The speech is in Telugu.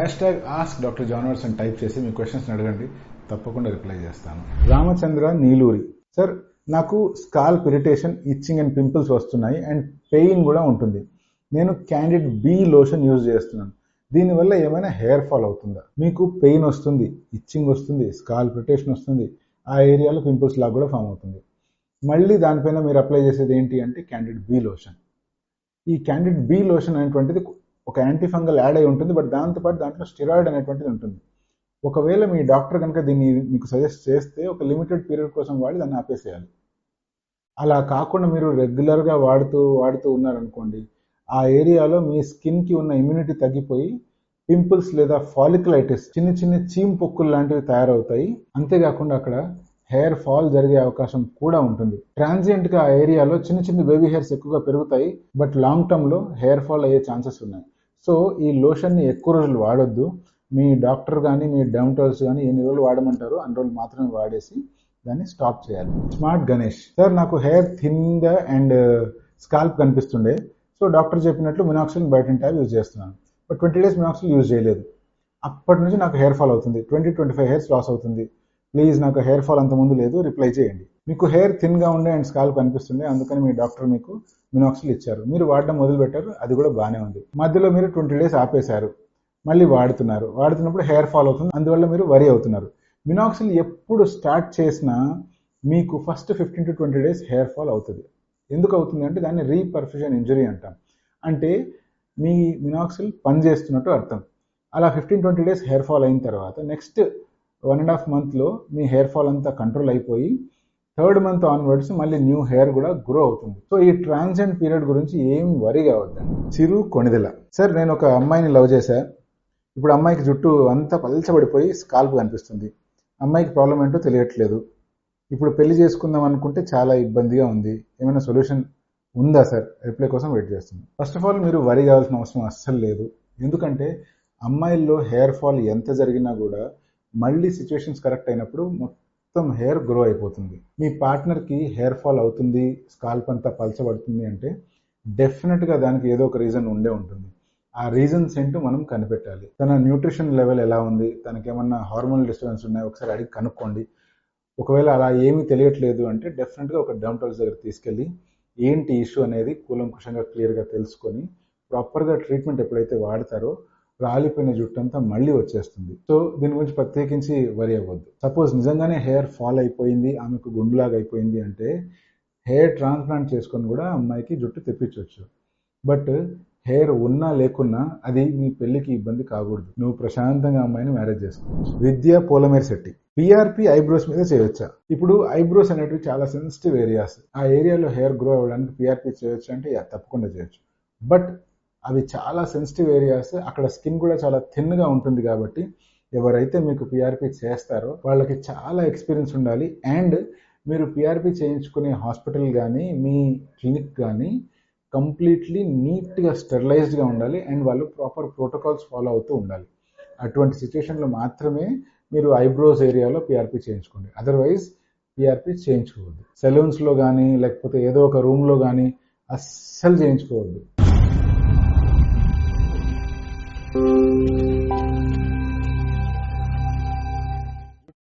హ్యాష్ ట్యాగ్ ఆస్క్ డాక్టర్ జానవర్స్ అని టైప్ చేసి మీ క్వశ్చన్స్ అడగండి. తప్పకుండా రిప్లై చేస్తాను. రామచంద్ర నీలూరి. సార్ నాకు scalp irritation itching and pimples వస్తున్నాయి అండ్ పెయిన్ కూడా ఉంటుంది. నేను క్యాండిడ్ బి లోషన్ యూజ్ చేస్తున్నాను. దీనివల్ల ఏమైనా హెయిర్ ఫాల్ అవుతుందా? మీకు పెయిన్ వస్తుంది ఇచ్చింగ్ వస్తుంది స్కాల్ప్ ఇరిటేషన్ వస్తుంది. ఆ ఏరియాలో పింపుల్స్ లాగా కూడా ఫామ్ అవుతుంది. మళ్ళీ దానిపైన మీరు అప్లై చేసేది ఏంటి అంటే క్యాండిడ్ బి లోషన్ ఈ క్యాండిడ్ బి లోషన్ అనేటువంటిది ఒక యాంటీ ఫంగల్ యాడ్ అయి ఉంటుంది బట్ దాంతోపాటు దాంట్లో స్టిరాయిడ్ అనేటువంటిది ఉంటుంది. ఒకవేళ మీ డాక్టర్ కనుక దీన్ని మీకు సజెస్ట్ చేస్తే ఒక లిమిటెడ్ పీరియడ్ కోసం వాడి దాన్ని ఆపేసేయాలి. అలా కాకుండా మీరు రెగ్యులర్గా వాడుతూ వాడుతూ ఉన్నారనుకోండి ఆ ఏరియాలో మీ స్కిన్కి ఉన్న ఇమ్యూనిటీ తగ్గిపోయి పింపుల్స్ లేదా ఫాలిక్లైటిస్ చిన్న చిన్న చీమ్ పొక్కులు లాంటివి తయారవుతాయి. అంతేకాకుండా అక్కడ హెయిర్ ఫాల్ జరిగే అవకాశం కూడా ఉంటుంది. ట్రాన్సియంట్గా ఆ ఏరియాలో చిన్న చిన్న బేబీ హెయిర్స్ ఎక్కువగా పెరుగుతాయి బట్ లాంగ్ టర్మ్లో హెయిర్ ఫాల్ అయ్యే ఛాన్సెస్ ఉన్నాయి. సో ఈ లోషన్ని ఎక్కువ రోజులు వాడొద్దు. మీ డాక్టర్ కానీ మీ డెమటోల్స్ కానీ ఎన్ని రోజులు వాడమంటారో అన్ని రోజులు మాత్రమే వాడేసి దాన్ని స్టాప్ చేయాలి. స్మార్ట్ గణేష్. సార్ నాకు హెయిర్ థిన్గా అండ్ స్కాల్ప్ కనిపిస్తుండే. సో డాక్టర్ చెప్పినట్లు మినాక్సిల్ బయటన్ ట్యాబ్ యూజ్ చేస్తున్నాను. బట్ ట్వంటీ డేస్ మినాక్సిల్ యూజ్ చేయలేదు. అప్పటి నుంచి నాకు హెయిర్ ఫాల్ అవుతుంది. Twenty twenty five hairs loss అవుతుంది. ప్లీజ్ నాకు హెయిర్ ఫాల్ అంత ముందు లేదు రిప్లై చేయండి. మీకు హెయిర్ థిన్గా ఉండే అండ్ స్కాల్ప్ కనిపిస్తుంది అందుకని మీ డాక్టర్ మీకు మినాక్సిల్ ఇచ్చారు. మీరు వాడడం మొదలుపెట్టారు అది కూడా బాగానే ఉంది. మధ్యలో మీరు ట్వంటీ డేస్ ఆపేశారు మళ్ళీ వాడుతున్నారు. వాడుతున్నప్పుడు హెయిర్ ఫాల్ అవుతుంది అందువల్ల మీరు వరి అవుతున్నారు. మినాక్సిల్ ఎప్పుడు స్టార్ట్ చేసినా మీకు first fifteen to twenty days hair fall అవుతుంది. ఎందుకు అవుతుంది అంటే దాన్ని రీపర్ఫ్యూషన్ ఇంజరీ అంటాం. అంటే మీ మినాక్సిల్ పనిచేస్తున్నట్టు అర్థం. అలా fifteen twenty days hair fall అయిన తర్వాత నెక్స్ట్ వన్ అండ్ హాఫ్ మంత్లో మీ హెయిర్ ఫాల్ అంతా కంట్రోల్ అయిపోయి థర్డ్ మంత్ ఆన్వర్డ్స్ మళ్ళీ న్యూ హెయిర్ కూడా గ్రో అవుతుంది. సో ఈ ట్రాన్సెంట్ పీరియడ్ గురించి ఏం వరి కావద్దండి. చిరు కొణిదెల. సార్ నేను ఒక అమ్మాయిని లవ్ చేశా. ఇప్పుడు అమ్మాయికి జుట్టు అంతా పల్చబడిపోయి స్కాల్ప్ కనిపిస్తుంది. అమ్మాయికి ప్రాబ్లం ఏంటో తెలియట్లేదు. ఇప్పుడు పెళ్ళి చేసుకుందాం అనుకుంటే చాలా ఇబ్బందిగా ఉంది. ఏమైనా సొల్యూషన్ ఉందా సార్? రిప్లై కోసం వెయిట్ చేస్తుంది ఫస్ట్ ఆఫ్ ఆల్ మీరు వరి కావాల్సిన అవసరం అస్సలు లేదు. ఎందుకంటే అమ్మాయిల్లో హెయిర్ ఫాల్ ఎంత జరిగినా కూడా మళ్ళీ సిచ్యువేషన్స్ కరెక్ట్ అయినప్పుడు మొత్తం హెయిర్ గ్రో అయిపోతుంది. మీ పార్ట్నర్కి హెయిర్ ఫాల్ అవుతుంది స్కాల్ప్ అంతా పలచబడుతుంది అంటే డెఫినెట్గా దానికి ఏదో ఒక రీజన్ ఉండే ఉంటుంది. ఆ రీజన్స్ ఏంటో మనం కనిపెట్టాలి. తన న్యూట్రిషన్ లెవెల్ ఎలా ఉంది? తనకి ఏమన్నా హార్మోనల్ డిస్టర్బెన్స్ ఉన్నాయో? ఒకసారి అడిగి కనుక్కోండి. ఒకవేళ అలా ఏమీ తెలియట్లేదు అంటే డెఫినెట్గా ఒక డర్మటాలజిస్ట్ దగ్గర తీసుకెళ్ళి ఏంటి ఇష్యూ అనేది కూలంకుషంగా క్లియర్గా తెలుసుకొని ప్రాపర్గా ట్రీట్మెంట్ ఎప్పుడైతే వాడతారో రాలిపోయిన జుట్టు అంతా మళ్ళీ వచ్చేస్తుంది. సో దీని గురించి ప్రత్యేకించి వరి అవ్వద్దు. సపోజ్ నిజంగానే హెయిర్ ఫాల్ అయిపోయింది ఆమెకు గుండులాగా అయిపోయింది అంటే హెయిర్ ట్రాన్స్ప్లాంట్ చేసుకొని కూడా అమ్మాయికి జుట్టు తెప్పించవచ్చు. బట్ హెయిర్ ఉన్నా లేకున్నా అది మీ పెళ్ళికి ఇబ్బంది కాకూడదు. నువ్వు ప్రశాంతంగా అమ్మాయిని మ్యారేజ్ చేసుకోవచ్చు. విద్య పోలమేర్ శెట్టి. పిఆర్పి ఐబ్రోస్ మీద చేయొచ్చా? ఇప్పుడు ఐబ్రోస్ అనేటివి చాలా సెన్సిటివ్ ఏరియాస్. ఆ ఏరియాలో హెయిర్ గ్రో అవ్వడానికి పిఆర్పి చేయొచ్చు అంటే తప్పకుండా చేయొచ్చు. బట్ అవి చాలా సెన్సిటివ్ ఏరియాస్ అక్కడ స్కిన్ కూడా చాలా థిన్గా ఉంటుంది కాబట్టి ఎవరైతే మీకు పిఆర్పి చేస్తారో వాళ్ళకి చాలా ఎక్స్పీరియన్స్ ఉండాలి. అండ్ మీరు పిఆర్పి చేయించుకునే హాస్పిటల్ కానీ మీ క్లినిక్ కానీ కంప్లీట్లీ నీట్గా స్టెరిలైజ్డ్గా ఉండాలి. అండ్ వాళ్ళు ప్రాపర్ ప్రోటోకాల్స్ ఫాలో అవుతూ ఉండాలి. అటువంటి సిచ్యువేషన్లో మాత్రమే మీరు ఐబ్రోస్ ఏరియాలో పిఆర్పి చేయించుకోండి. Otherwise PRP చేయించుకోవద్దు. సెలూన్స్లో కానీ లేకపోతే ఏదో ఒక రూమ్లో కానీ అస్సలు చేయించుకోవద్దు.